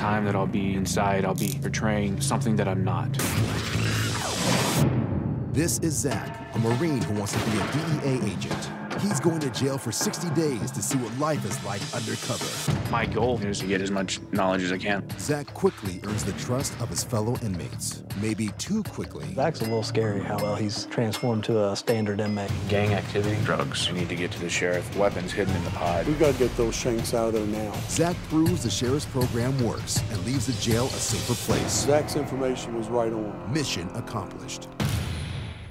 time that I'll be inside, I'll be portraying something that I'm not. This is Zac, a Marine who wants to be a DEA agent. He's going to jail for 60 days to see what life is like undercover. My goal is to get as much knowledge as I can. Zac quickly earns the trust of his fellow inmates. Maybe too quickly. Zac's a little scary how well he's transformed to a standard inmate. Gang activity, drugs. I need to get to the sheriff. Weapons hidden in the pod. We've got to get those shanks out of there now. Zac proves the sheriff's program works and leaves the jail a safer place. Zac's information was right on. Mission accomplished.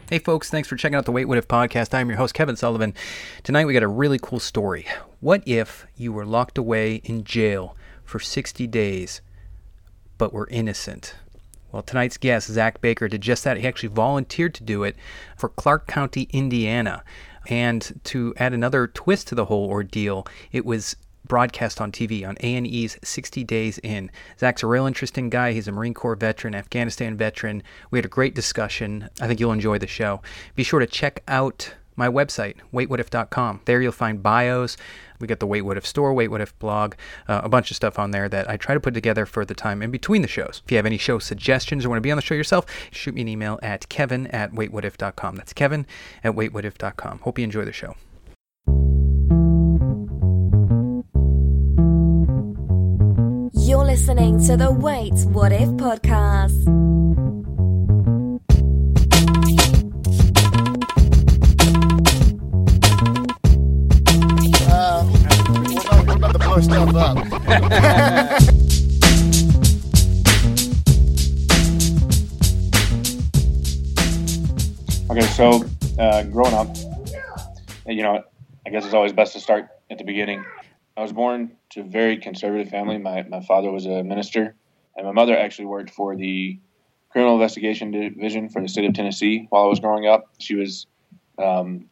Hey, folks, thanks for checking out the Wait What If podcast. I'm your host, Kevin Sullivan. Tonight, we got a really cool story. What if you were locked away in jail for 60 days, but were innocent? Well, tonight's guest, Zac Baker, did just that. He actually volunteered to do it for Clark County, Indiana. And to add another twist to the whole ordeal, it was broadcast on TV on A&E's 60 Days In. Zac's a real interesting guy. He's a Marine Corps veteran, Afghanistan veteran. We had a great discussion. I think you'll enjoy the show. Be sure to check out my website, waitwhatif.com. There you'll find bios. We got the Wait What If store, Wait What If blog, uh, a bunch of stuff on there that I try to put together for the time in between the shows. If you have any show suggestions or want to be on the show yourself, shoot me an email at kevin at waitwhatif.com. That's kevin at waitwhatif.com. Hope you enjoy the show. Listening to the Wait What If podcast. Uh, about. Okay, so uh, growing up, you know, I guess it's always best to start at the beginning. I was born to a very conservative family. My, my father was a minister, and my mother actually worked for the Criminal Investigation Division for the state of Tennessee while I was growing up. She was, um,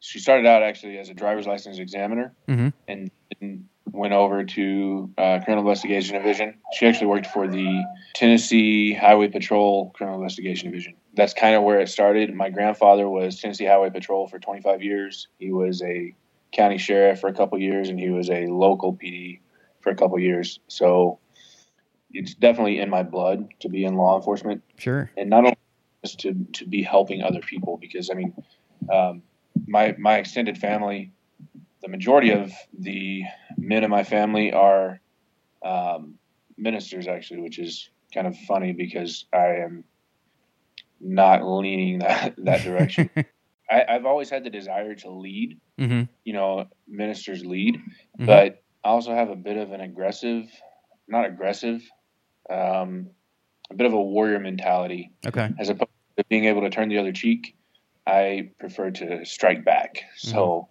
she started out actually as a driver's license examiner, Mm-hmm. and then went over to uh, Criminal Investigation Division. She actually worked for the Tennessee Highway Patrol Criminal Investigation Division. That's kind of where it started. My grandfather was Tennessee Highway Patrol for 25 years. He was a county sheriff for a couple years, and he was a local PD for a couple years. So it's definitely in my blood to be in law enforcement Sure. and not only just to to be helping other people because I mean, um, my my extended family, the majority of the men in my family are um, ministers actually, which is kind of funny because I am not leaning that that direction. I, I've always had the desire to lead. Mm-hmm. You know, ministers lead, Mhm. but I also have a bit of an aggressive, not aggressive, um, a bit of a warrior mentality Okay. as opposed to being able to turn the other cheek, I prefer to strike back. So,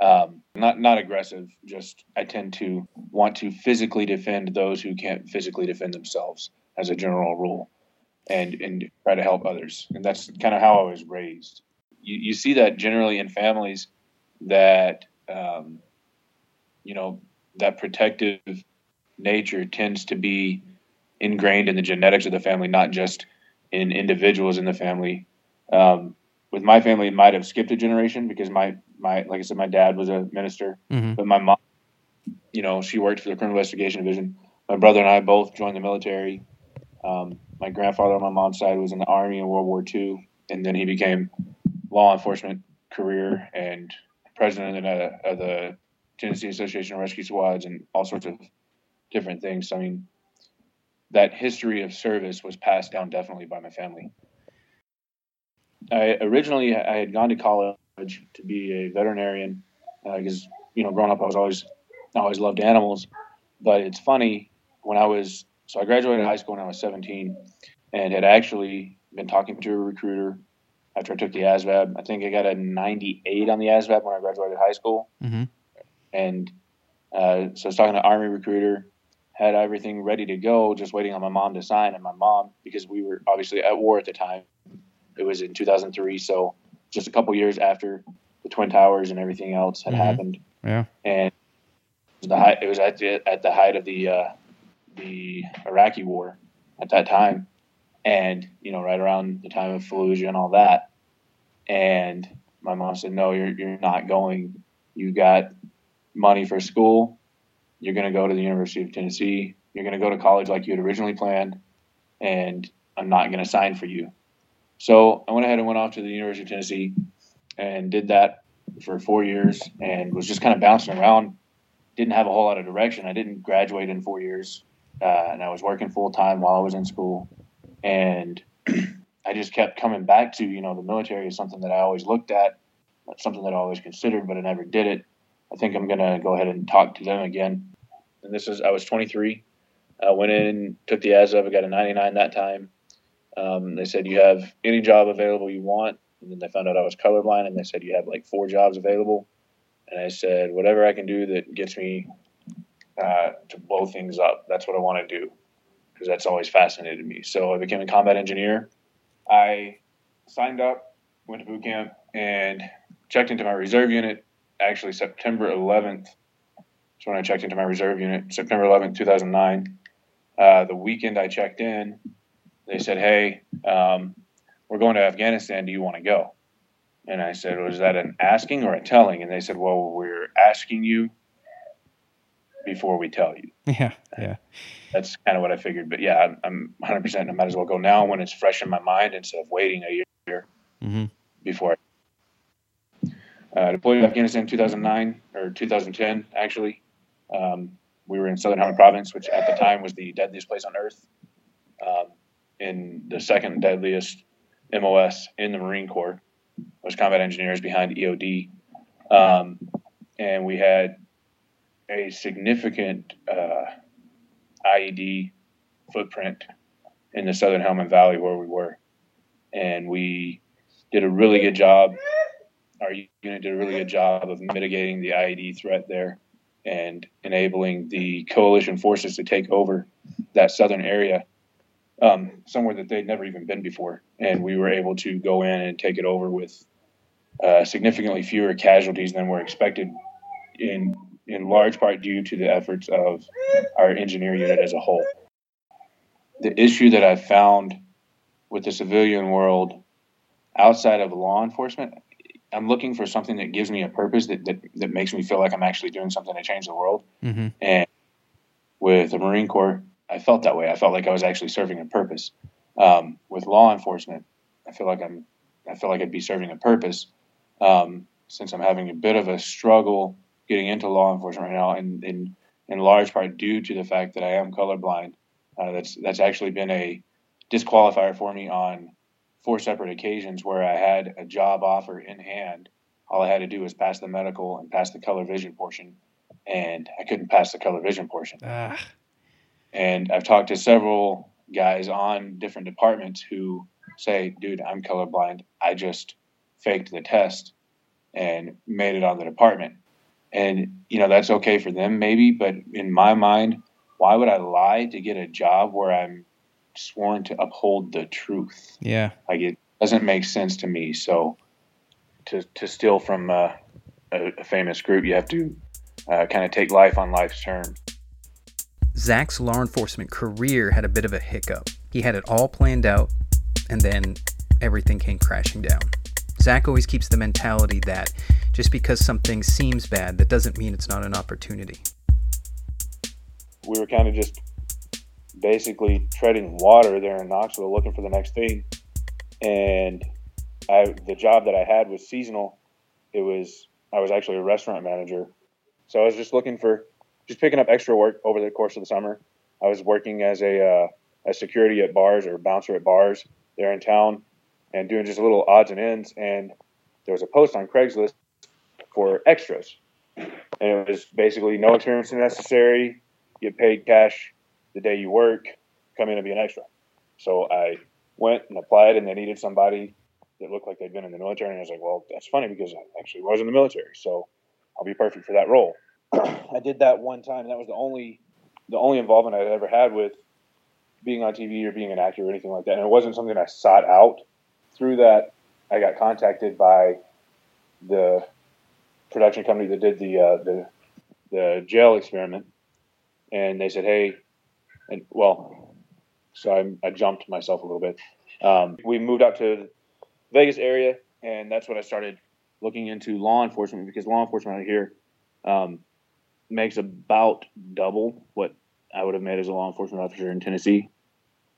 um, not not aggressive. Just I tend to want to physically defend those who can't physically defend themselves, as a general rule, and and try to help others. And that's kind of how I was raised. You you see that generally in families that um, you know that protective nature tends to be ingrained in the genetics of the family, not just in individuals in the family. Um, with my family, it might have skipped a generation because my my like I said, my dad was a minister, Mhm. but my mom, you know, she worked for the criminal investigation division. My brother and I both joined the military. Um, my grandfather on my mom's side was in the army in World War II, and then he became law enforcement career and president of the, Tennessee Association of Rescue Squads and all sorts of different things. I mean, that history of service was passed down definitely by my family. I originally I had gone to college to be a veterinarian uh, because you know growing up I was always I always loved animals. But it's funny when I was so I graduated high school when I was 17 and had actually been talking to a recruiter after I took the ASVAB. I think I got a 98 on the ASVAB when I graduated high school Mm-hmm. and uh, so I was talking to Army recruiter, had everything ready to go, just waiting on my mom to sign. And my mom, because we were obviously at war at the time, it was in 2003, so just a couple years after the Twin Towers and everything else had Mhm. happened, Yeah. and it was, the height, it was at the at the height of the uh, the Iraqi war at that time, and you know right around the time of Fallujah and all that, and my mom said, "No, you're you're not going. You got money for school, you're going to go to the University of Tennessee. You're going to go to college like you had originally planned, and I'm not going to sign for you. So I went ahead and went off to the University of Tennessee and did that for four years and was just kind of bouncing around. Didn't have a whole lot of direction. I didn't graduate in four years, uh, and I was working full time while I was in school. And I just kept coming back to, you know, the military is something that I always looked at, something that I always considered, but I never did it. I think I'm going to go ahead and talk to them again. And this is, I was 23. I went in, took the ASVAB, I got a 99 that time. Um, they said, You have any job available you want. And then they found out I was colorblind and they said, You have like four jobs available. And I said, Whatever I can do that gets me uh, to blow things up, that's what I want to do because that's always fascinated me. So I became a combat engineer. I signed up, went to boot camp, and checked into my reserve unit. Actually, September 11th is when I checked into my reserve unit. September 11th, 2009. Uh, the weekend I checked in, they said, "Hey, um, we're going to Afghanistan. Do you want to go?" And I said, "Was that an asking or a telling?" And they said, "Well, we're asking you before we tell you." Yeah, yeah. That's kind of what I figured. But yeah, I'm, I'm 100%. I might as well go now when it's fresh in my mind instead of waiting a year mm-hmm. before. I uh, deployed to Afghanistan in 2009 or 2010, actually. Um, we were in Southern Helmand Province, which at the time was the deadliest place on earth. Um, in the second deadliest MOS in the Marine Corps was combat engineers behind EOD. Um, and we had a significant uh, IED footprint in the Southern Helmand Valley where we were. And we did a really good job. Our unit did a really good job of mitigating the IED threat there and enabling the coalition forces to take over that southern area, um, somewhere that they'd never even been before. And we were able to go in and take it over with uh, significantly fewer casualties than were expected, in in large part due to the efforts of our engineer unit as a whole. The issue that I found with the civilian world outside of law enforcement I'm looking for something that gives me a purpose that, that, that makes me feel like I'm actually doing something to change the world. Mm-hmm. And with the Marine Corps, I felt that way. I felt like I was actually serving a purpose. Um, with law enforcement, I feel like I'm, I feel like I'd be serving a purpose. Um, since I'm having a bit of a struggle getting into law enforcement right now, and in, in large part due to the fact that I am colorblind, uh, that's that's actually been a disqualifier for me on four separate occasions where I had a job offer in hand. All I had to do was pass the medical and pass the color vision portion, and I couldn't pass the color vision portion. Ah. And I've talked to several guys on different departments who say, dude, I'm colorblind. I just faked the test and made it on the department. And, you know, that's okay for them maybe, but in my mind, why would I lie to get a job where I'm sworn to uphold the truth. Yeah. Like it doesn't make sense to me. So to, to steal from uh, a, a, famous group, you have to uh, kind of take life on life's terms. Zac's law enforcement career had a bit of a hiccup. He had it all planned out, and then everything came crashing down. Zac always keeps the mentality that just because something seems bad, that doesn't mean it's not an opportunity. We were kind of just basically treading water there in Knoxville, looking for the next thing. And I, the job that I had was seasonal. It was I was actually a restaurant manager, so I was just looking for just picking up extra work over the course of the summer. I was working as a uh, as security at bars or bouncer at bars there in town, and doing just little odds and ends. And there was a post on Craigslist for extras, and it was basically no experience necessary, get paid cash the day you work, come in and be an extra. So I went and applied, and they needed somebody that looked like they'd been in the military. And I was like, well, that's funny because I actually was in the military, so I'll be perfect for that role. I did that one time, and that was the only the only involvement I'd ever had with being on TV or being an actor or anything like that. And it wasn't something I sought out. Through that, I got contacted by the production company that did the uh, the the jail experiment, and they said, "Hey, and well, so I, I jumped myself a little bit. Um, we moved out to Vegas area, and that's when I started looking into law enforcement because law enforcement out here, um, makes about double what I would have made as a law enforcement officer in Tennessee.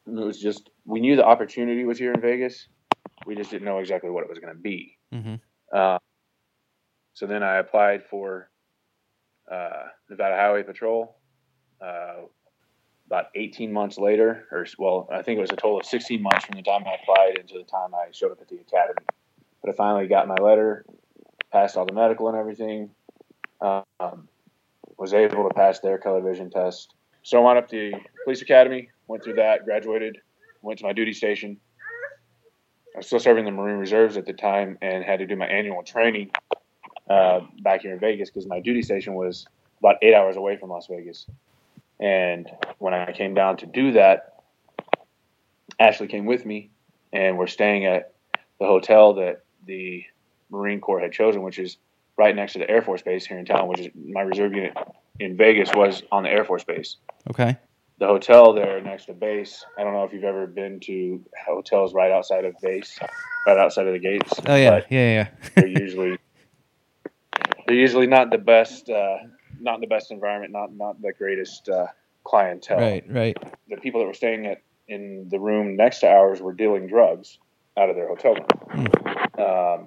And it was just we knew the opportunity was here in Vegas. We just didn't know exactly what it was going to be. Mm-hmm. Uh, so then I applied for uh, Nevada Highway Patrol. Uh, about 18 months later, or well, I think it was a total of 16 months from the time I applied into the time I showed up at the academy. But I finally got my letter, passed all the medical and everything. Um, was able to pass their color vision test. So I went up to the police academy, went through that, graduated, went to my duty station. I was still serving the Marine Reserves at the time and had to do my annual training uh, back here in Vegas because my duty station was about eight hours away from Las Vegas. And when I came down to do that, Ashley came with me, and we're staying at the hotel that the Marine Corps had chosen, which is right next to the Air Force Base here in town, which is my reserve unit in Vegas was on the Air Force Base. Okay. The hotel there next to base, I don't know if you've ever been to hotels right outside of base, right outside of the gates. Oh yeah, yeah, yeah. they're usually they're usually not the best, uh, not the best environment, not not the greatest uh, clientele. right, right. The people that were staying at in the room next to ours were dealing drugs out of their hotel room, um,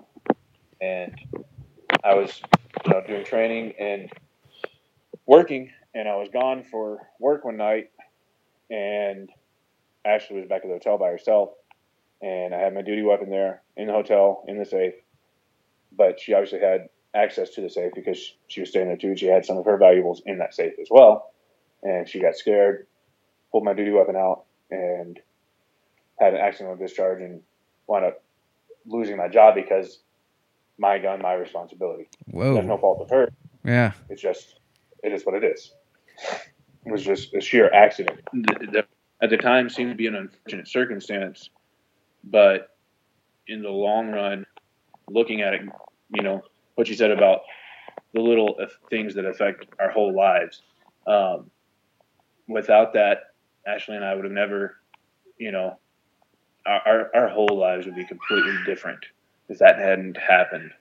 and I was you know, doing training and working, and I was gone for work one night, and Ashley was back at the hotel by herself, and I had my duty weapon there in the hotel in the safe, but she obviously had access to the safe because she was staying there too, she had some of her valuables in that safe as well, and she got scared, pulled my duty weapon out, and had an accidental discharge and wound up losing my job because my gun, my responsibility. Whoa. There's no fault of her. Yeah. It's just, it is what it is. It was just a sheer accident. At the time, seemed to be an unfortunate circumstance, but in the long run, looking at it, you know, what you said about the little things that affect our whole lives. Um, without that, Ashley and I would have never, you know, our, our, our whole lives would be completely different if that hadn't happened.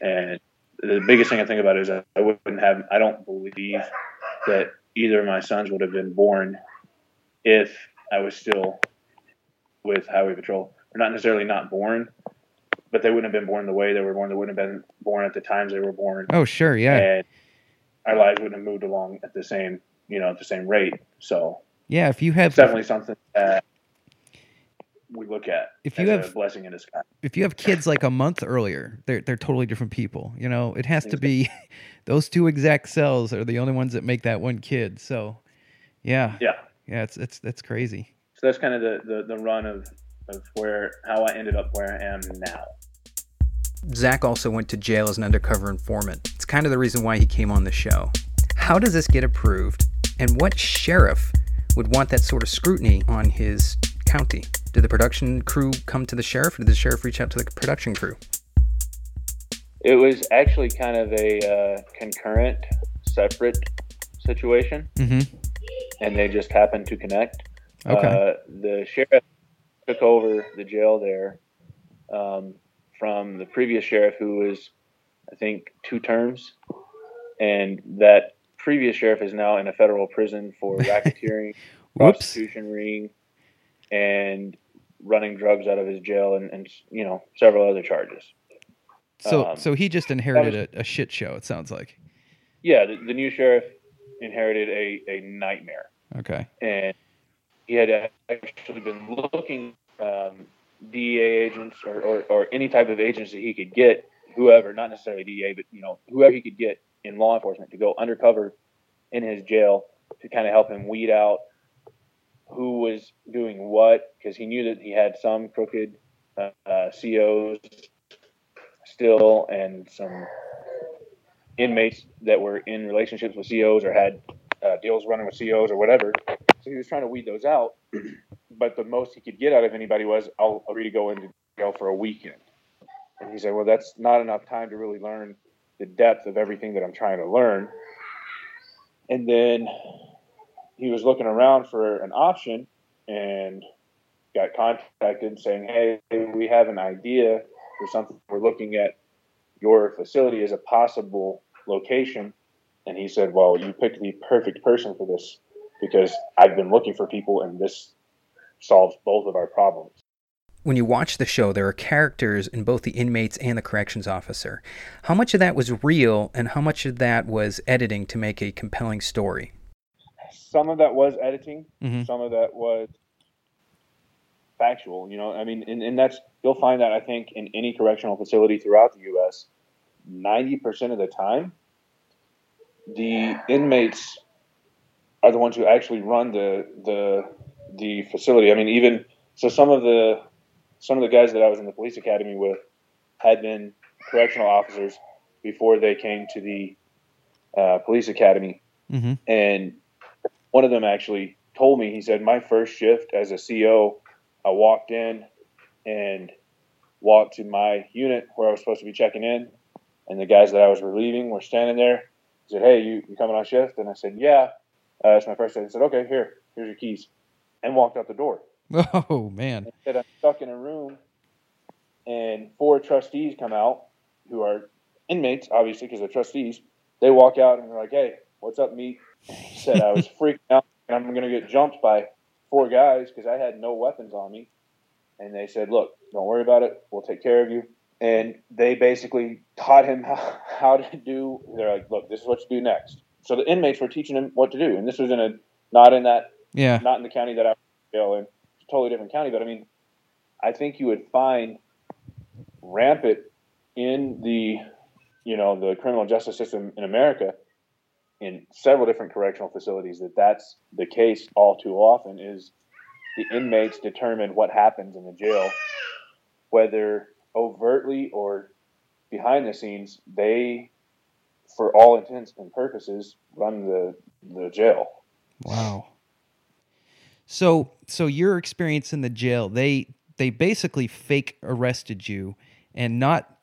And the biggest thing I think about is I wouldn't have, I don't believe that either of my sons would have been born if I was still with Highway Patrol. Or not necessarily not born, but they wouldn't have been born the way they were born. They wouldn't have been born at the times they were born. Oh sure, yeah, And our lives wouldn't have moved along at the same, you know, at the same rate. So yeah. If you have it's definitely something that we look at If you a have- blessing in disguise. if you have kids like a month earlier, they're they're totally different people. You know, it has to be those two exact cells are the only ones that make that one kid. So, yeah, Yeah. yeah, it's it's that's crazy. So that's kind of the, the, the run of, of where how I ended up where I am now. Zac also went to jail as an undercover informant. It's kind of the reason why he came on the show. How does this get approved? And what sheriff would want that sort of scrutiny on his county? Did the production crew come to the sheriff, or did the sheriff reach out to the production crew? It was actually kind of a uh, concurrent, separate situation, Mm-hmm. and they just happened to connect. Okay. Uh, the sheriff took over the jail there um, from the previous sheriff, who was, I think, two terms, and that previous sheriff is now in a federal prison for racketeering, prostitution, ring, and running drugs out of his jail, and, and you know several other charges. So Um, so he just inherited a, a shit show. It sounds like. Yeah, the, the new sheriff inherited a, a nightmare. Okay. and he had actually been looking um, DEA agents or, or, or any type of agents that he could get, whoever, not necessarily DEA, but you know whoever he could get in law enforcement to go undercover in his jail to kind of help him weed out who was doing what, because he knew that he had some crooked uh, uh, COs still and some inmates that were in relationships with COs or had uh, deals running with COs or whatever. So he was trying to weed those out. But the most he could get out of anybody was, I'll agree to go into jail for a weekend. And he said, Well, that's not enough time to really learn the depth of everything that I'm trying to learn. And then he was looking around for an option and got contacted saying, Hey, we have an idea for something. We're looking at your facility as a possible location And he said, Well, you picked the perfect person for this because I've been looking for people and this solves both of our problems. When you watch the show, there are characters in both the inmates and the corrections officer. How much of that was real and how much of that was editing to make a compelling story? Some of that was editing, Mhm. some of that was factual. You know, I mean, and, and that's, you'll find that I think in any correctional facility throughout the U.S., 90% of the time, the inmates are the ones who actually run the the the facility. I mean, even so, some of the some of the guys that I was in the police academy with had been correctional officers before they came to the uh, police academy, Mm-hmm. and one of them actually told me. He said, "My first shift as a CO, I walked in and walked to my unit where I was supposed to be checking in, and the guys that I was relieving were standing there." He said, "Hey, you, you coming on shift?" And I said, "Yeah." Uh, it's my first day. He said, "Okay, here, here's your keys," and walked out the door. Oh, man. And said, "I'm stuck in a room, and four trustees come out who are inmates, obviously, because they're trustees. They walk out and they're like, "Hey, what's up, meat?" He said, "I was freaking out, and I'm going to get jumped by four guys because I had no weapons on me." And they said, "Look, don't worry about it. We'll take care of you." And they basically taught him how, how to do. They're like, "Look, this is what you do next." So the inmates were teaching him what to do, and this was in a not in that Yeah. not in the county that I was in jail in, totally different county. But I mean, I think you would find rampant in the, you know, the criminal justice system in America, in several different correctional facilities, that that's the case all too often. Is the inmates determine what happens in the jail, whether overtly or behind the scenes, they, for all intents and purposes, run the the jail. Wow. So, so your experience in the jail, they they basically fake arrested you, and not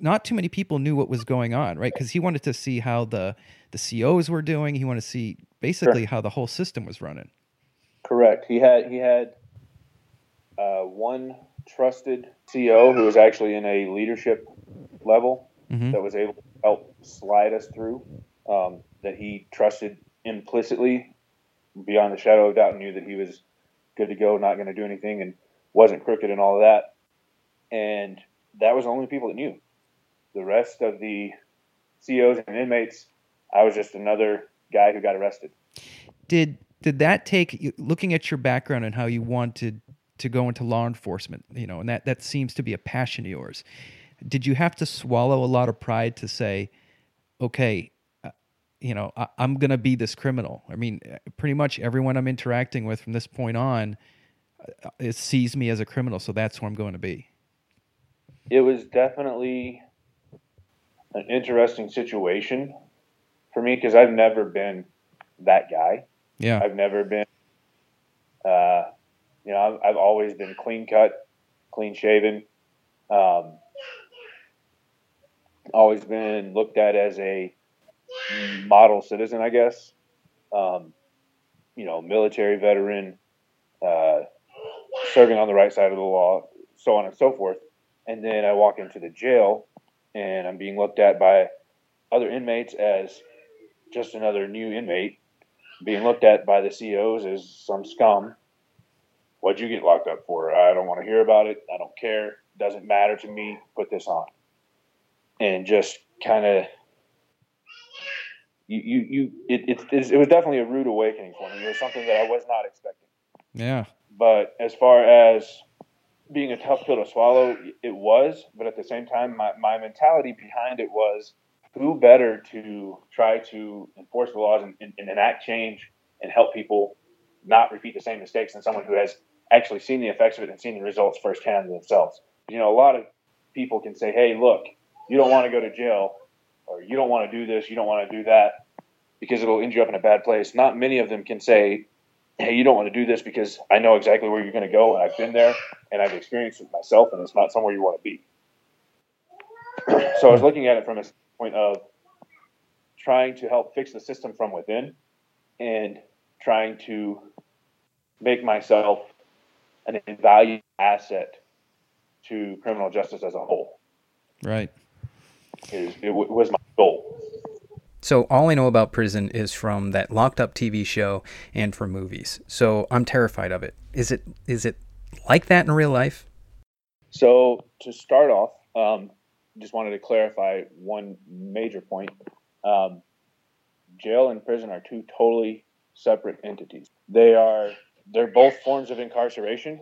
not too many people knew what was going on, right? Because he wanted to see how the the COs were doing. He wanted to see basically how the whole system was running. Correct. He had he had uh, one trusted CO who was actually in a leadership level Mhm. that was able to help slide us through. Um, that he trusted implicitly, beyond a shadow of doubt, knew that he was good to go, not going to do anything, and wasn't crooked and all of that. And that was the only people that knew. The rest of the COs and inmates, I was just another guy who got arrested. Did did that take looking at your background and how you wanted to go into law enforcement, you know, and that that seems to be a passion of yours. Did you have to swallow a lot of pride to say, okay, uh, you know, I, I'm going to be this criminal? I mean, uh, pretty much everyone I'm interacting with from this point on uh, it sees me as a criminal, so that's who I'm going to be. it was definitely an interesting situation for me because I've never been that guy. Yeah. I've never been, uh, you know, I've, always been clean cut, clean shaven, um, always been looked at as a model citizen, I guess. Um, you know, military veteran, uh, serving on the right side of the law, so on and so forth. And then I walk into the jail and I'm being looked at by other inmates as just another new inmate, being looked at by the COs as some scum. What'd you get locked up for? I don't want to hear about it. I don't care. It Doesn't matter to me. Put this on. And just kind of, you, you, you it, it, it was definitely a rude awakening for me. It was something that I was not expecting. Yeah. But as far as being a tough pill to swallow, it was. But at the same time, my, my mentality behind it was who better to try to enforce the laws and, and, and enact change and help people not repeat the same mistakes than someone who has actually seen the effects of it and seen the results firsthand themselves. You know, a lot of people can say, hey, look, you don't want to go to jail or you don't want to do this, you don't want to do that because it'll end you up in a bad place. Not many of them can say, hey, you don't want to do this because I know exactly where you're going to go, and I've been there, and I've experienced it myself, and it's not somewhere you want to be. so I was looking at it from a point of trying to help fix the system from within, and trying to make myself an invaluable asset to criminal justice as a whole. Right. It w- was my goal. So all I know about prison is from that locked up TV show and from movies. So I'm terrified of it. Is it is it like that in real life? So to start off, um, just wanted to clarify one major point. Um, jail and prison are two totally separate entities. They are they're both forms of incarceration.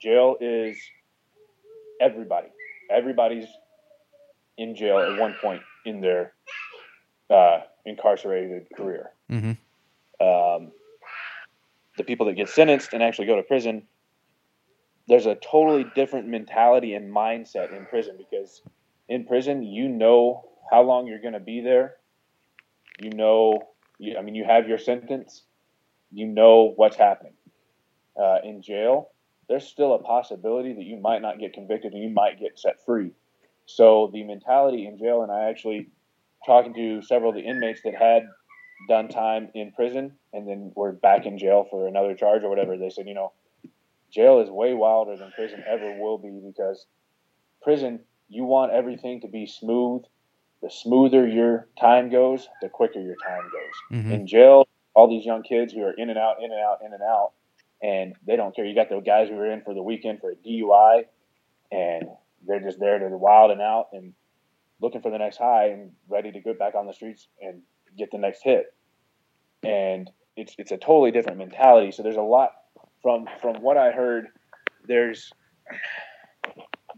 Jail is everybody. Everybody's in jail at one point in their uh, incarcerated career. Mm-hmm. Um, the people that get sentenced and actually go to prison, there's a totally different mentality and mindset in prison because in prison you know how long you're going to be there. You know, you, I mean, you have your sentence. You know what's happening. Uh, in jail, there's still a possibility that you might not get convicted and you might get set free. So the mentality in jail, and I actually talking to several of the inmates that had done time in prison and then were back in jail for another charge or whatever, they said, you know, jail is way wilder than prison ever will be because prison, you want everything to be smooth. The smoother your time goes, the quicker your time goes. Mhm. In jail, all these young kids who are in and out, in and out, in and out, and they don't care. You got the guys who are in for the weekend for a DUI, and they're just there to wild and out and looking for the next high and ready to get back on the streets and get the next hit. And it's it's a totally different mentality. So there's a lot from from what I heard. There's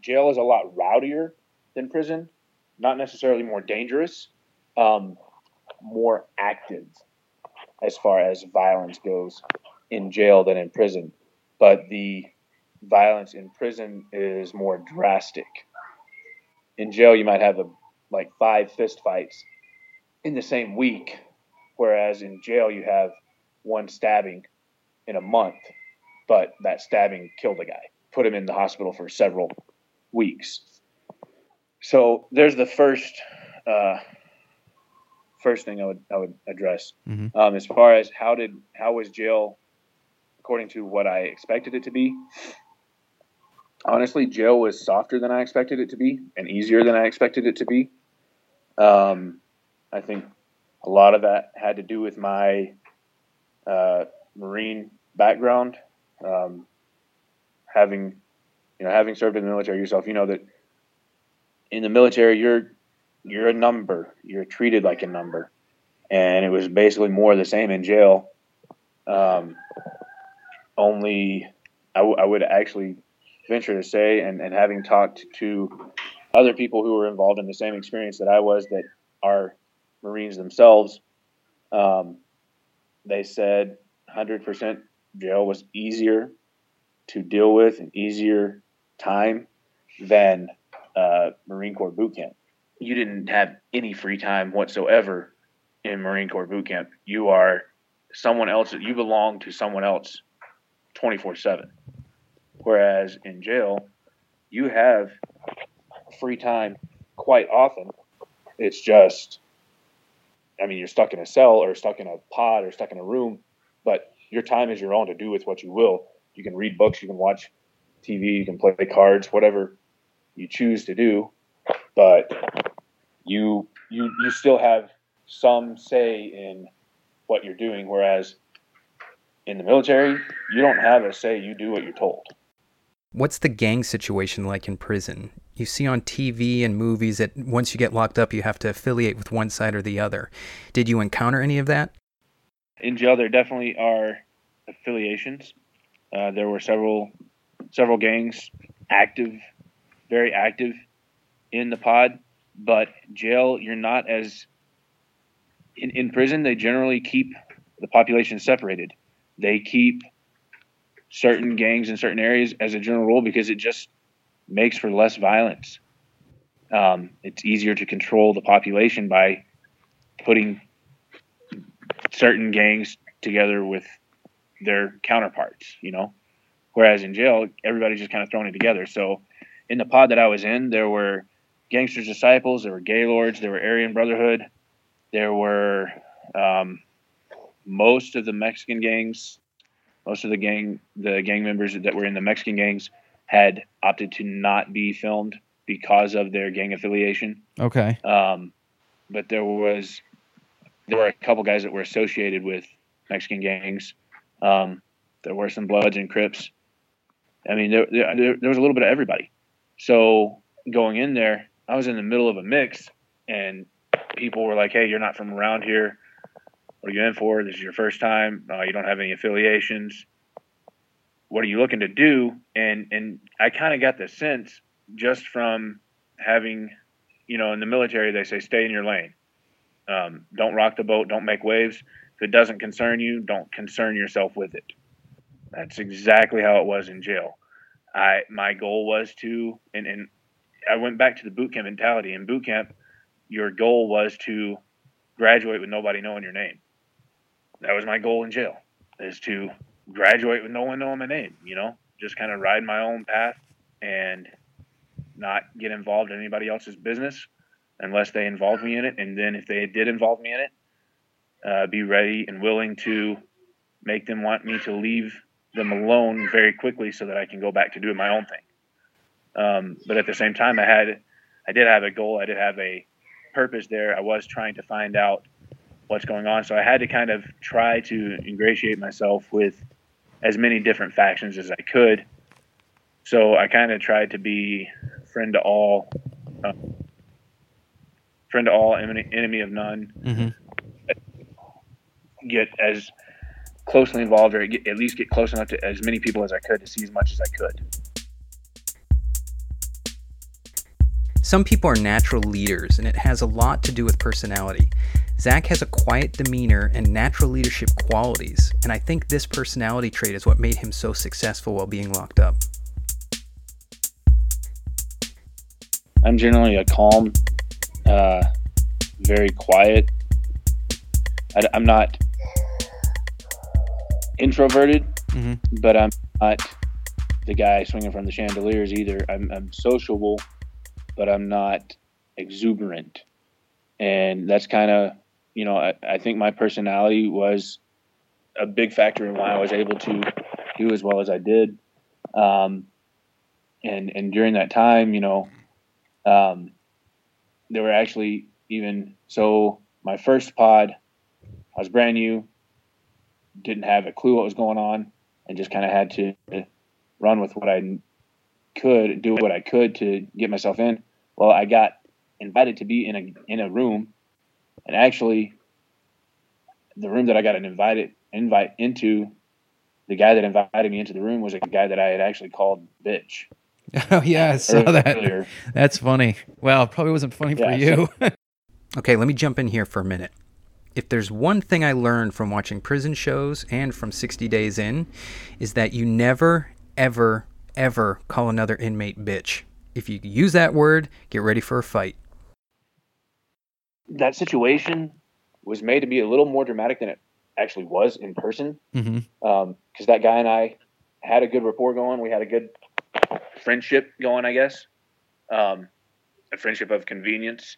jail is a lot rowdier than prison, not necessarily more dangerous, um, more active as far as violence goes in jail than in prison. But the violence in prison is more drastic. In jail, you might have a, like five fist fights in the same week, whereas in jail, you have one stabbing in a month, but that stabbing killed a guy, put him in the hospital for several weeks. So there's the first uh, first thing I would I would address Mhm. um, as far as how did how was jail according to what I expected it to be. Honestly, jail was softer than I expected it to be and easier than I expected it to be. Um, I think a lot of that had to do with my uh, Marine background. Um, having, you know, having served in the military yourself, you know that in the military you're you're a number. You're treated like a number, and it was basically more of the same in jail. Um, only I, w- I would actually venture to say, and, and having talked to other people who were involved in the same experience that I was, that are Marines themselves, um, they said 100% jail was easier to deal with and easier time than uh, Marine Corps boot camp. You didn't have any free time whatsoever in Marine Corps boot camp. You are someone else. You belong to someone else 24 7. Whereas in jail, you have free time quite often. It's just, I mean, you're stuck in a cell or stuck in a pod or stuck in a room, but your time is your own to do with what you will. You can read books, you can watch TV, you can play cards, whatever you choose to do, but you you you still have some say in what you're doing. Whereas in the military, you don't have a say. You do what you're told. What's the gang situation like in prison? You see on TV and movies that once you get locked up, you have to affiliate with one side or the other. Did you encounter any of that? in jail there definitely are affiliations. Uh, there were several several gangs active, very active in the pod. But jail, you're not as in, in prison. They generally keep the population separated. They keep certain gangs in certain areas as a general rule because it just makes for less violence. Um, it's easier to control the population by putting certain gangs together with their counterparts, you know. Whereas in jail, everybody's just kind of thrown it together. So in the pod that I was in, there were gangsters disciples, there were gaylords, there were Aryan Brotherhood, there were um, most of the Mexican gangs, most of the gang the gang members that were in the Mexican gangs had opted to not be filmed because of their gang affiliation. Okay. Um, but there was there were a couple guys that were associated with Mexican gangs. Um, there were some Bloods and Crips. I mean, there, there, there was a little bit of everybody. So going in there, I was in the middle of a mix, and people were like, "Hey, you're not from around here. What are you in for? This is your first time. Uh, you don't have any affiliations. What are you looking to do?" And and I kind of got the sense just from having, you know, in the military they say stay in your lane. Um, don't rock the boat. Don't make waves. If it doesn't concern you, don't concern yourself with it. That's exactly how it was in jail. I my goal was to, and, and I went back to the boot camp mentality. In boot camp, your goal was to graduate with nobody knowing your name. That was my goal in jail, is to graduate with no one knowing my name. You know, just kind of ride my own path and not get involved in anybody else's business unless they involved me in it. And then if they did involve me in it, uh, be ready and willing to make them want me to leave them alone very quickly so that I can go back to doing my own thing. Um, but at the same time, I had, I did have a goal. I did have a purpose there. I was trying to find out what's going on. So I had to kind of try to ingratiate myself with as many different factions as I could. So I kind of tried to be friend to all, uh, friend to all, enemy, enemy of none. Mm-hmm. Get as closely involved, or at least get close enough to as many people as I could to see as much as I could. Some people are natural leaders, and it has a lot to do with personality. Zac has a quiet demeanor and natural leadership qualities, and I think this personality trait is what made him so successful while being locked up. I'm generally a calm, uh, very quiet. I, am not introverted, mm-hmm. but I'm not the guy swinging from the chandeliers either. I'm, I'm sociable, but I'm not exuberant. And that's kind of, you know, I, I think my personality was a big factor in why I was able to do as well as I did. Um, and and during that time, you know, um, there were actually even so my first pod, I was brand new, didn't have a clue what was going on, and just kind of had to run with what I could, do what I could to get myself in. Well, I got invited to be in a in a room, and actually, the room that I got an invited invite into, the guy that invited me into the room was a guy that I had actually called bitch. Oh yeah, I saw that. That's funny. Well, probably wasn't funny yeah, for you. So- okay, let me jump in here for a minute. If there's one thing I learned from watching prison shows and from 60 Days In, is that you never, ever, ever call another inmate bitch. If you use that word, get ready for a fight. That situation was made to be a little more dramatic than it actually was in person. Because mm-hmm. um, that guy and I had a good rapport going. We had a good friendship going, I guess. Um, a friendship of convenience.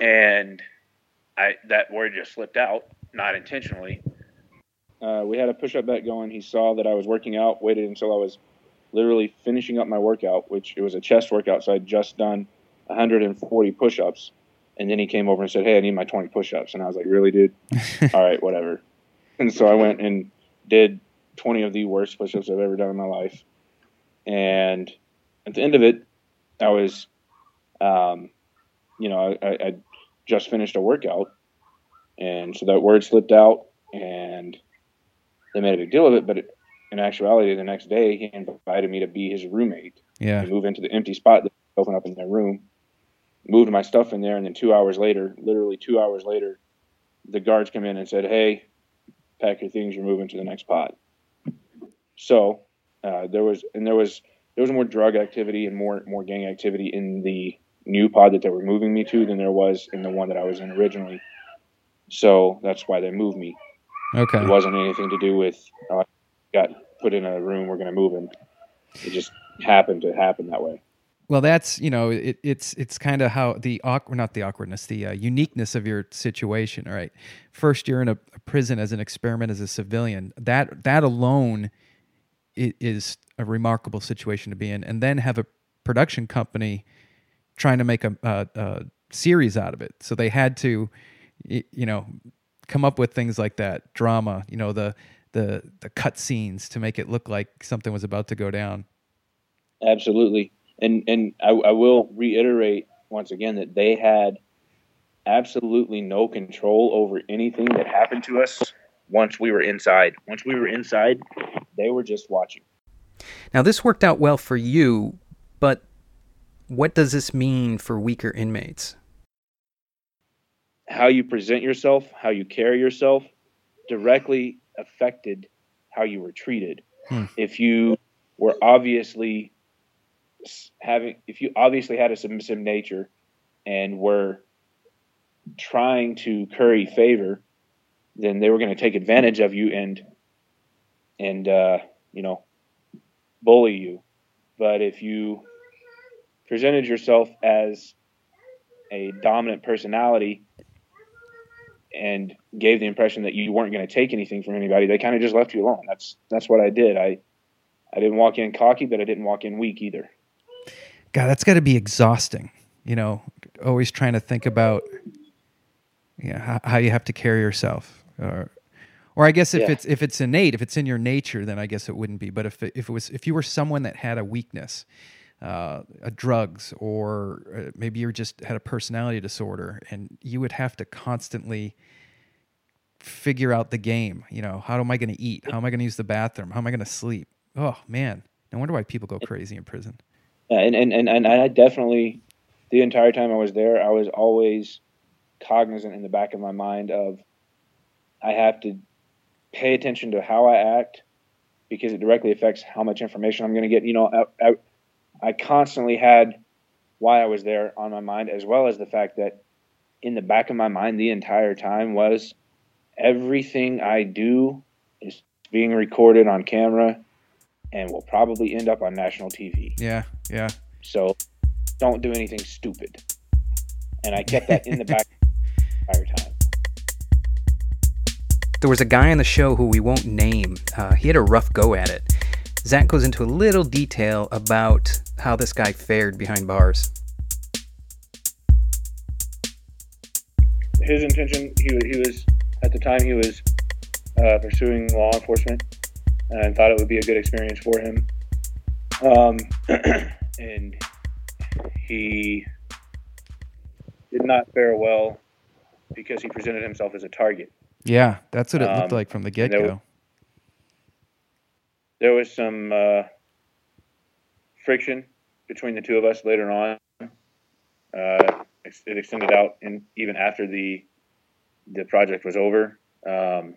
And I that word just slipped out, not intentionally. Uh, we had a push up bet going. He saw that I was working out, waited until I was literally finishing up my workout, which it was a chest workout, so I'd just done 140 push ups. And then he came over and said, Hey, I need my 20 push ups. And I was like, Really, dude? All right, whatever. And so I went and did 20 of the worst push ups I've ever done in my life. And at the end of it, I was, um, you know, I, I just finished a workout, and so that word slipped out, and they made a big deal of it. But it, in actuality, the next day he invited me to be his roommate. Yeah, move into the empty spot that opened up in their room. Moved my stuff in there, and then two hours later, literally two hours later, the guards come in and said, "Hey, pack your things. You're moving to the next pod." So uh, there was, and there was, there was more drug activity and more more gang activity in the new pod that they were moving me to than there was in the one that I was in originally. So that's why they moved me. Okay. It wasn't anything to do with uh, got put in a room. We're going to move him. It just happened to happen that way. Well, that's you know, it, it's it's kind of how the awkward, not the awkwardness, the uh, uniqueness of your situation. Right, first you're in a, a, prison as an experiment as a civilian. That that alone is a remarkable situation to be in, and then have a production company trying to make a, a, a series out of it. So they had to you, you know, come up with things like that drama. You know, the the the cut scenes to make it look like something was about to go down. Absolutely, and and I, I will reiterate once again that they had absolutely no control over anything that happened to us once we were inside. Once we were inside, they were just watching. Now, this worked out well for you, but what does this mean for weaker inmates? How you present yourself, how you carry yourself, directly affected how you were treated. Hmm. If you were obviously having, if you obviously had a submissive nature and were trying to curry favor, then they were going to take advantage of you and and uh, you know bully you. But if you presented yourself as a dominant personality and gave the impression that you weren't going to take anything from anybody, they kind of just left you alone. That's that's what I did. I I didn't walk in cocky, but I didn't walk in weak either. God, that's got to be exhausting. You know, always trying to think about you know, how, how you have to carry yourself, or or I guess if Yeah. it's if it's innate, if it's in your nature, then I guess it wouldn't be. But if it, if it was if you were someone that had a weakness, uh, a drugs, or uh, maybe you just had a personality disorder, and you would have to constantly figure out the game. You know, how am I going to eat? How am I going to use the bathroom? How am I going to sleep? Oh man, no wonder why people go crazy in prison. Yeah, and, and, and, and I definitely, the entire time I was there, I was always cognizant in the back of my mind of I have to pay attention to how I act because it directly affects how much information I'm going to get. You know, I, I, I constantly had why I was there on my mind, as well as the fact that in the back of my mind the entire time was everything I do is being recorded on camera and will probably end up on national TV. Yeah, yeah. So don't do anything stupid. And I kept that in the back the entire time. There was a guy on the show who we won't name. Uh, he had a rough go at it. Zac goes into a little detail about how this guy fared behind bars. His intention, he, he was, at the time, he was uh, pursuing law enforcement and thought it would be a good experience for him. Um, and he did not fare well because he presented himself as a target. Yeah, that's what it looked Um, like from the get go. was- there was some uh, friction between the two of us later on. Uh, it extended out, and even after the the project was over, um,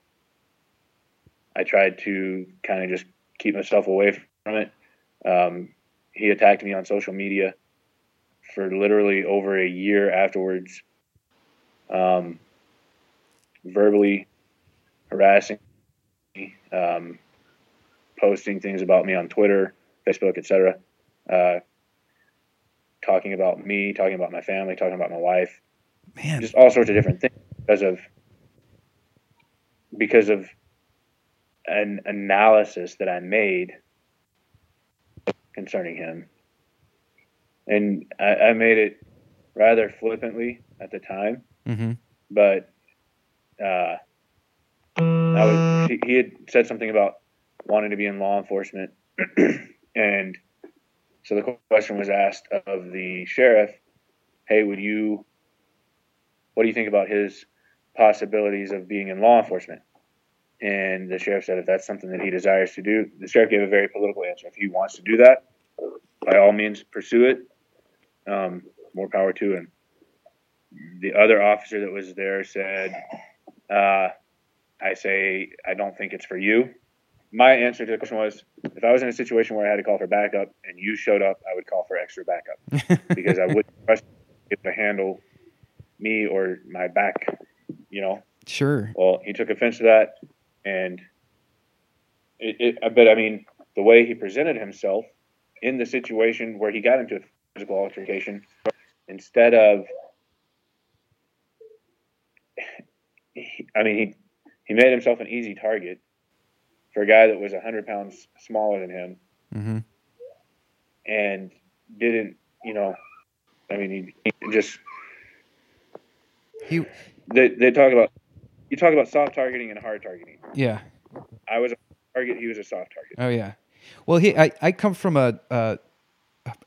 I tried to kind of just keep myself away from it. Um, he attacked me on social media for literally over a year afterwards, um, verbally harassing me. Um, posting things about me on Twitter, Facebook, etc. Uh, talking about me, talking about my family, talking about my wife, Man, just all sorts of different things because of because of an analysis that I made concerning him, and I, I made it rather flippantly at the time, hmm but uh, I was, he, he had said something about wanting to be in law enforcement, and so the question was asked of the sheriff, "Hey, would you? What do you think about his possibilities of being in law enforcement?" And the sheriff said, "If that's something that he desires to do," the sheriff gave a very political answer. If he wants to do that, by all means, pursue it. Um, more power to him. The other officer that was there said, uh, I say, I don't think it's for you. My answer to the question was, if I was in a situation where I had to call for backup and you showed up, I would call for extra backup because I wouldn't trust you to handle me or my back, you know. Sure. Well, he took offense to that, and it, it, but I mean, the way he presented himself in the situation where he got into a physical altercation, instead of, I mean, he he made himself an easy target for a guy that was hundred pounds smaller than him, hmm and didn't, you know, I mean, he, he just He they they talk about you talk about soft targeting and hard targeting. Yeah. I was a target. He was a soft target. Oh yeah. Well, he I, I come from a uh,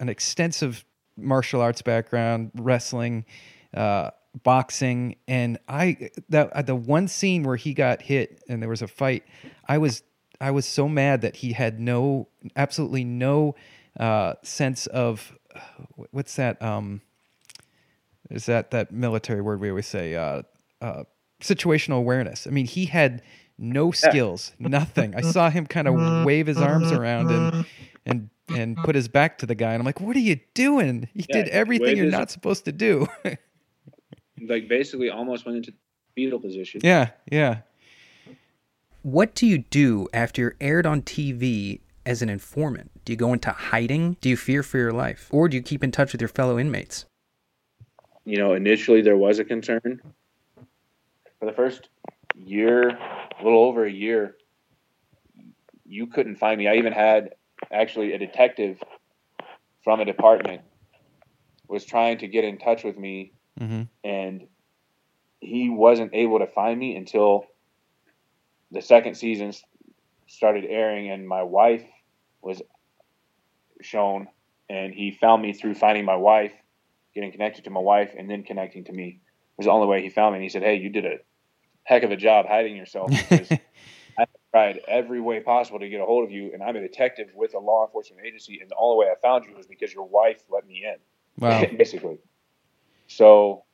an extensive martial arts background, wrestling, uh, boxing, and I that uh, the one scene where he got hit and there was a fight, I was I was so mad that he had no absolutely no uh, sense of what's that um is that that military word we always say uh, uh, situational awareness. I mean, he had no skills, nothing. I saw him kind of mm-hmm. wave his arms mm-hmm. around and mm-hmm. and and put his back to the guy, and I'm like, "What are you doing? You Yeah, did everything you're his- not supposed to do." Like basically, almost went into fetal position. yeah, yeah. What do you do after you're aired on TV as an informant? Do you go into hiding? Do you fear for your life? Or do you keep in touch with your fellow inmates? you know, initially there was a concern. First year, a little over a year, you couldn't find me. I even had actually a detective from a department was trying to get in touch with me hmm and he wasn't able to find me until the second season started airing and my wife was shown and he found me through finding my wife getting connected to my wife and then connecting to me it was the only way he found me and he said hey you did a heck of a job hiding yourself because i tried every way possible to get a hold of you and i'm a detective with a law enforcement agency and the only way i found you was because your wife let me in Wow. basically. So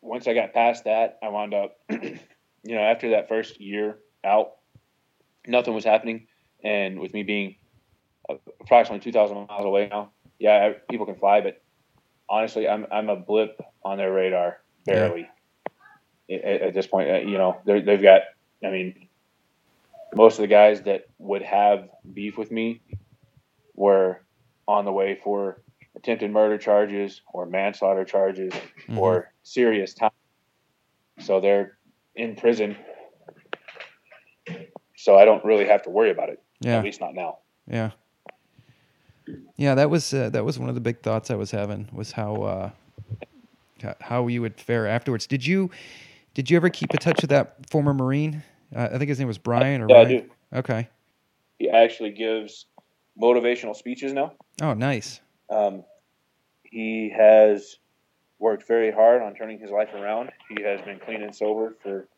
once I got past that, I wound up, you know, after that first year out, nothing was happening. And with me being approximately 2,000 miles away now, yeah, people can fly, but honestly, I'm, I'm a blip on their radar, barely. At, at this point, uh, you know, they've got, I mean, most of the guys that would have beef with me were on the way for attempted murder charges or manslaughter charges or serious time. So they're in prison. So I don't really have to worry about it. Yeah. At least not now. Yeah. Yeah, that was uh, that was one of the big thoughts I was having was how uh, how you would fare afterwards. Did you did you ever keep in touch with that former Marine? Uh, I think his name was Brian or Yeah, I do. Okay. He actually gives motivational speeches now. Oh, nice. Um, he has worked very hard on turning his life around. He has been clean and sober for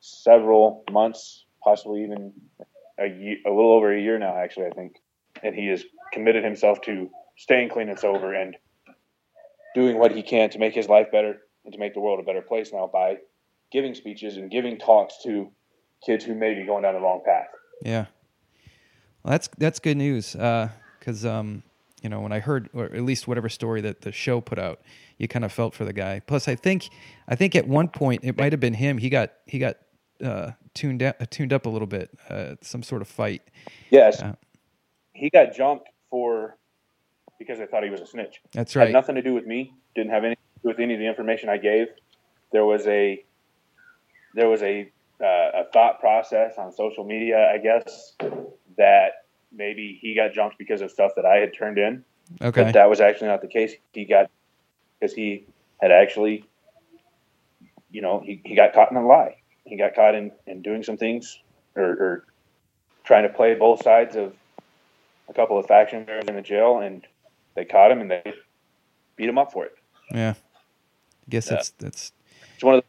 several months, possibly even a, year, a little over a year now, actually, I think. And he has committed himself to staying clean and sober and doing what he can to make his life better and to make the world a better place now by giving speeches and giving talks to kids who may be going down the wrong path. Yeah. Well, that's that's good news. Because um, you know, when I heard, or at least whatever story that the show put out, you kind of felt for the guy. Plus, I think, I think at one point it might have been him. He got he got uh, tuned down, uh, tuned up a little bit. Uh, some sort of fight. Yes. Uh, he got jumped for because I thought he was a snitch. That's right. Had nothing to do with me. Didn't have anything with any of the information I gave. There was a there was a uh, a thought process on social media, I guess, that maybe he got jumped because of stuff that I had turned in. Okay. But that was actually not the case. He got because he had actually, you know, he, he got caught in a lie. He got caught in, in doing some things or, or trying to play both sides of a couple of faction members in the jail, and they caught him and they beat him up for it. Yeah. I guess Yeah. that's that's It's one of the,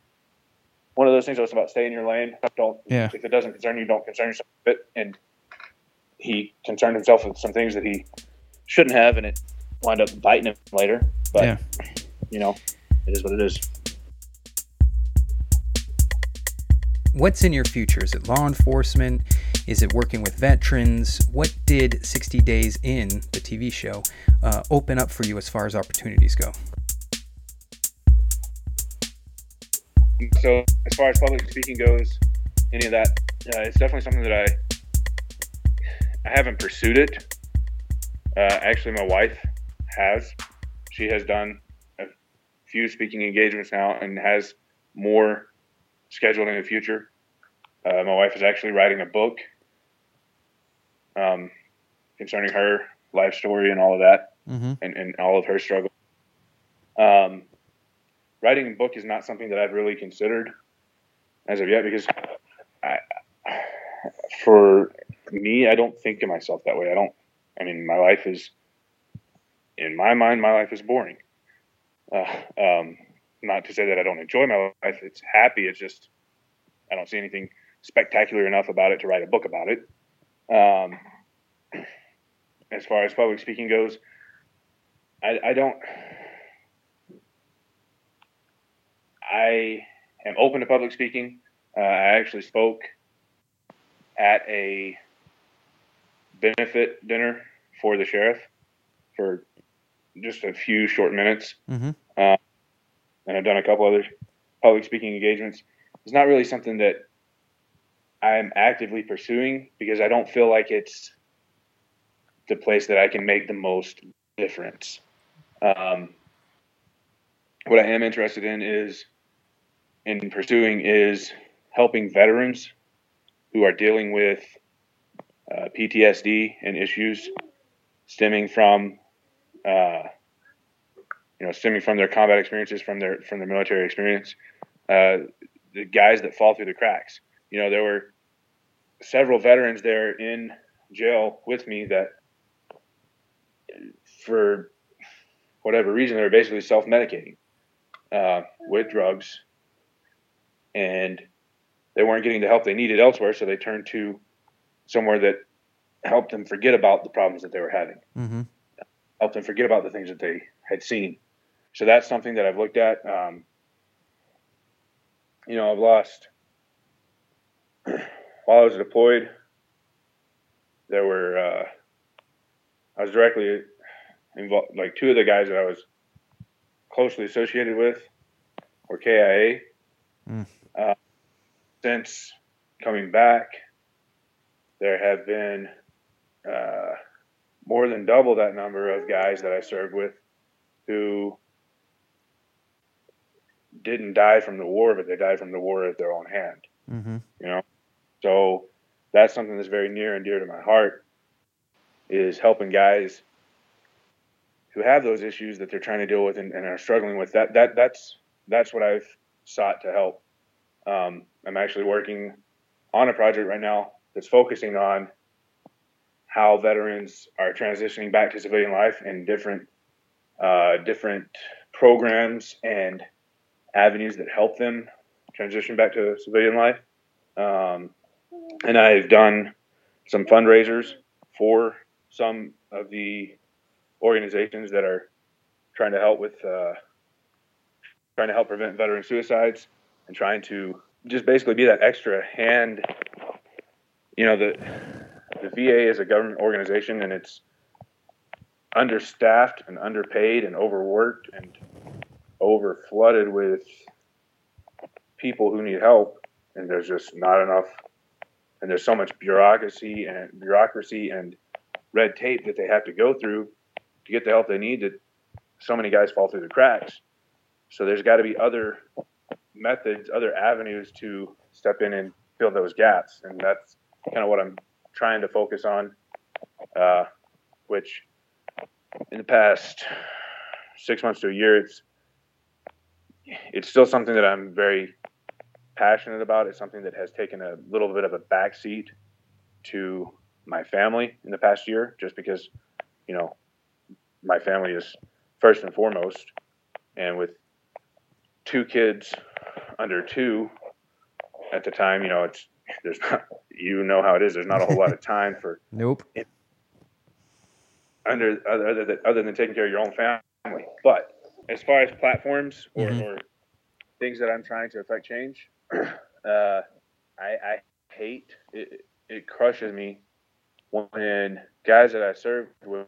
one of those things. That's about stay in your lane. Don't Yeah. if it doesn't concern you, don't concern yourself with it. And he concerned himself with some things that he shouldn't have, and it wound up biting him later. But yeah. you know, it is what it is. What's in your future? Is it law enforcement? Is it working with veterans? What did 60 Days in, the TV show, uh, open up for you as far as opportunities go? So as far as public speaking goes, any of that, uh, it's definitely something that I I haven't pursued it. Uh, actually, my wife has. She has done a few speaking engagements now and has more scheduled in the future. Uh, my wife is actually writing a book um, concerning her life story and all of that Mm-hmm. and, and all of her struggle. Um, writing a book is not something that I've really considered as of yet because I, for me, I don't think of myself that way. I don't. I mean, my life is, in my mind, my life is boring. Uh, um, not to say that I don't enjoy my life. It's happy. It's just I don't see anything spectacular enough about it to write a book about it. Um, as far as public speaking goes, I, I don't. I am open to public speaking. Uh, I actually spoke at a benefit dinner for the sheriff for just a few short minutes. Mm-hmm. Uh, and I've done a couple other public speaking engagements. It's not really something that I'm actively pursuing because I don't feel like it's the place that I can make the most difference. Um, what I am interested in is in pursuing is helping veterans who are dealing with uh, PTSD and issues stemming from uh, you know stemming from their combat experiences from their from their military experience uh, the guys that fall through the cracks. You know there were several veterans there in jail with me that for whatever reason they were basically self-medicating uh, with drugs and they weren't getting the help they needed elsewhere, so they turned to somewhere that helped them forget about the problems that they were having, Mm-hmm. helped them forget about the things that they had seen. So that's something that I've looked at. Um, you know, I've lost while I was deployed. There were uh, I was directly involved. Like two of the guys that I was closely associated with were KIA. Mm. Uh, since coming back, there have been uh, more than double that number of guys that I served with who didn't die from the war, but they died from the war at their own hand. Mm-hmm. You know, so that's something that's very near and dear to my heart. Is helping guys who have those issues that they're trying to deal with and, and are struggling with. That that that's that's what I've sought to help. Um, I'm actually working on a project right now that's focusing on how veterans are transitioning back to civilian life and different uh, different programs and avenues that help them transition back to civilian life. Um, and I've done some fundraisers for some of the organizations that are trying to help with uh, trying to help prevent veteran suicides and trying to just basically be that extra hand. You know, the the VA is a government organization and it's understaffed and underpaid and overworked and over flooded with people who need help and there's just not enough and there's so much bureaucracy and bureaucracy and red tape that they have to go through to get the help they need that so many guys fall through the cracks so there's got to be other methods other avenues to step in and fill those gaps and that's kind of what i'm trying to focus on uh, which in the past six months to a year it's it's still something that i'm very passionate about. It's something that has taken a little bit of a backseat to my family in the past year, just because, you know, my family is first and foremost. And with two kids under two at the time, you know, it's there's not you know how it is. There's not a whole lot of time for Nope. under other other than, other than taking care of your own family. But as far as platforms or, Mhm. or things that I'm trying to affect change, uh, I, I hate it. It crushes me when guys that I served with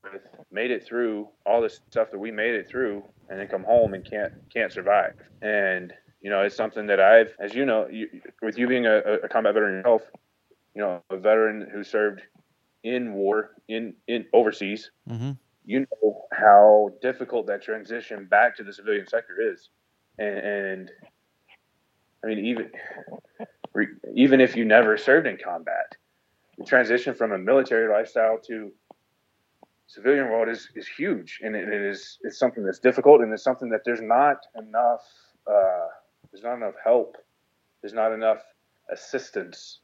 made it through all this stuff that we made it through, and then come home and can't can't survive. And you know, it's something that I've, as you know, you, with you being a, a combat veteran yourself, you know, a veteran who served in war in in overseas, Mm-hmm. you know how difficult that transition back to the civilian sector is, and, and I mean even even if you never served in combat, transition from a military lifestyle to civilian world is, is huge, and it is it's something that's difficult, and it's something that there's not enough uh, there's not enough help. There's not enough assistance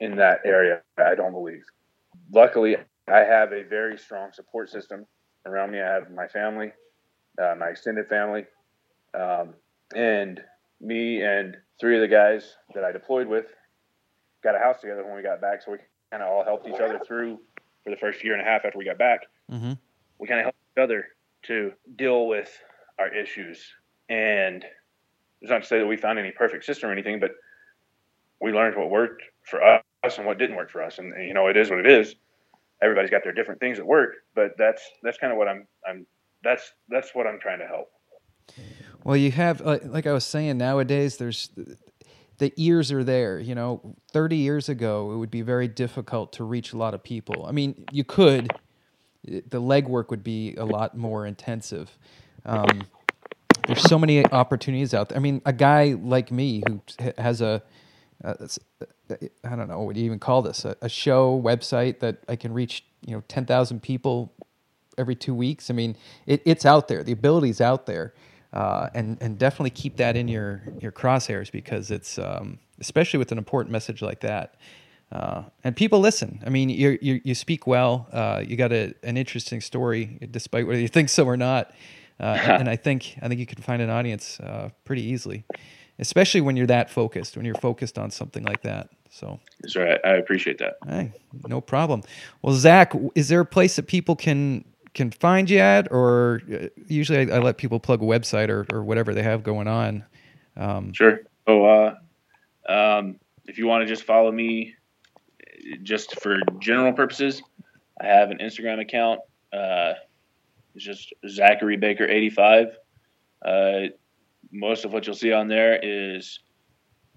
in that area. I don't believe. Luckily, I have a very strong support system around me. I have my family, uh, my extended family, um, and me and three of the guys that I deployed with got a house together when we got back. So we kind of all helped each other through for the first year and a half after we got back. Mm-hmm. We kind of helped each other to deal with our issues. And it's not to say that we found any perfect system or anything, but we learned what worked for us and what didn't work for us. And, and you know, it is what it is. Everybody's got their different things that work, but that's that's kind of what I'm I'm that's that's what I'm trying to help. Well, you have like, like I was saying nowadays there's the ears are there, you know. 30 years ago it would be very difficult to reach a lot of people. I mean, you could the legwork would be a lot more intensive. Um, there's so many opportunities out there. I mean, a guy like me who has a, a I don't know what do you even call this a, a, show website that I can reach you know ten thousand people every two weeks. I mean, it, it's out there. The ability's out there, uh, and and definitely keep that in your your crosshairs because it's um, especially with an important message like that. Uh, and people listen. I mean, you you you speak well. Uh, you got a, an interesting story, despite whether you think so or not. Uh, and, and, I think I think you can find an audience uh, pretty easily, especially when you're that focused. When you're focused on something like that. So that's right. I appreciate that. Hey, no problem. Well, Zac, is there a place that people can can find you at, or uh, usually I, I let people plug a website or, or whatever they have going on. Um, sure. So, uh, um, if you want to just follow me, just for general purposes, I have an Instagram account. Uh, it's just Zachary Baker eighty five. Uh, most of what you'll see on there is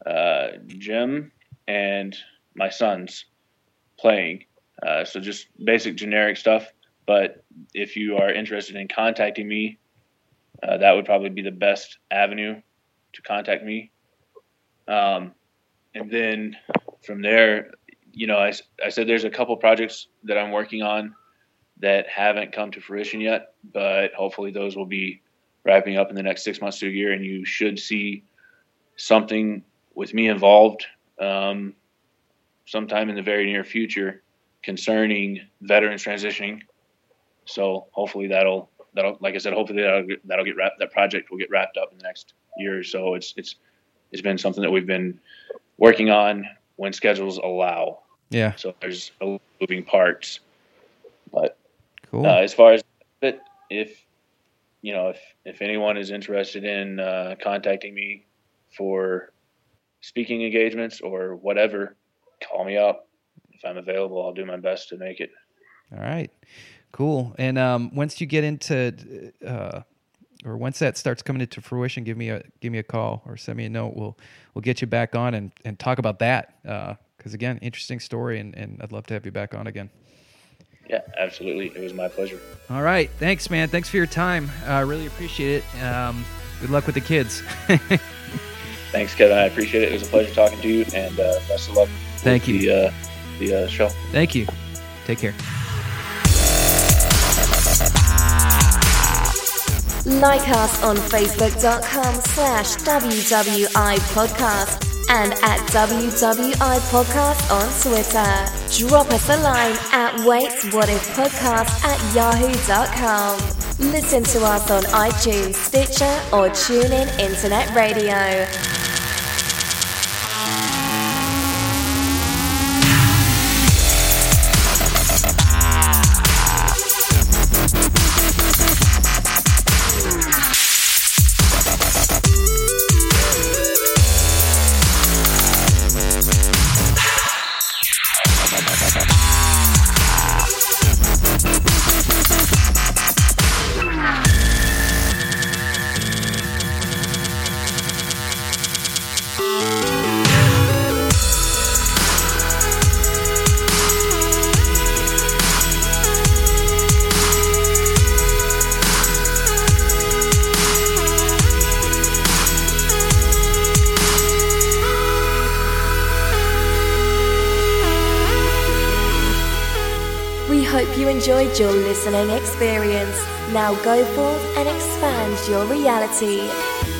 uh, Jim and my sons playing. Uh, so just basic generic stuff. But if you are interested in contacting me, uh, that would probably be the best avenue to contact me. Um, and then from there, you know, I, I said there's a couple projects that I'm working on that haven't come to fruition yet, but hopefully those will be wrapping up in the next six months to a year, and you should see something with me involved um, sometime in the very near future concerning veterans transitioning. So hopefully that'll that'll like I said, hopefully that'll that'll get wrapped. That project will get wrapped up in the next year or so. It's it's it's been something that we've been working on when schedules allow. Yeah. So there's moving parts, but cool. Uh, as far as but if you know if if anyone is interested in uh, contacting me for speaking engagements or whatever, call me up. If I'm available, I'll do my best to make it. All right, cool. And um, once you get into, uh, or once that starts coming into fruition, give me a give me a call or send me a note. We'll we'll get you back on and, and talk about that. Because uh, again, interesting story, and, and I'd love to have you back on again. Yeah, absolutely. It was my pleasure. All right. Thanks, man. Thanks for your time. I uh, really appreciate it. Um, good luck with the kids. Thanks, Kevin. I appreciate it. It was a pleasure talking to you, and uh, best of luck. Thank you. The, uh, the uh, show. Thank you. Take care. Like us on facebook.com slash WWI podcast and at WWI podcast on Twitter. Drop us a line at Wait What If Podcast at yahoo.com. Listen to us on iTunes, Stitcher, or TuneIn Internet Radio. Now go forth and expand your reality.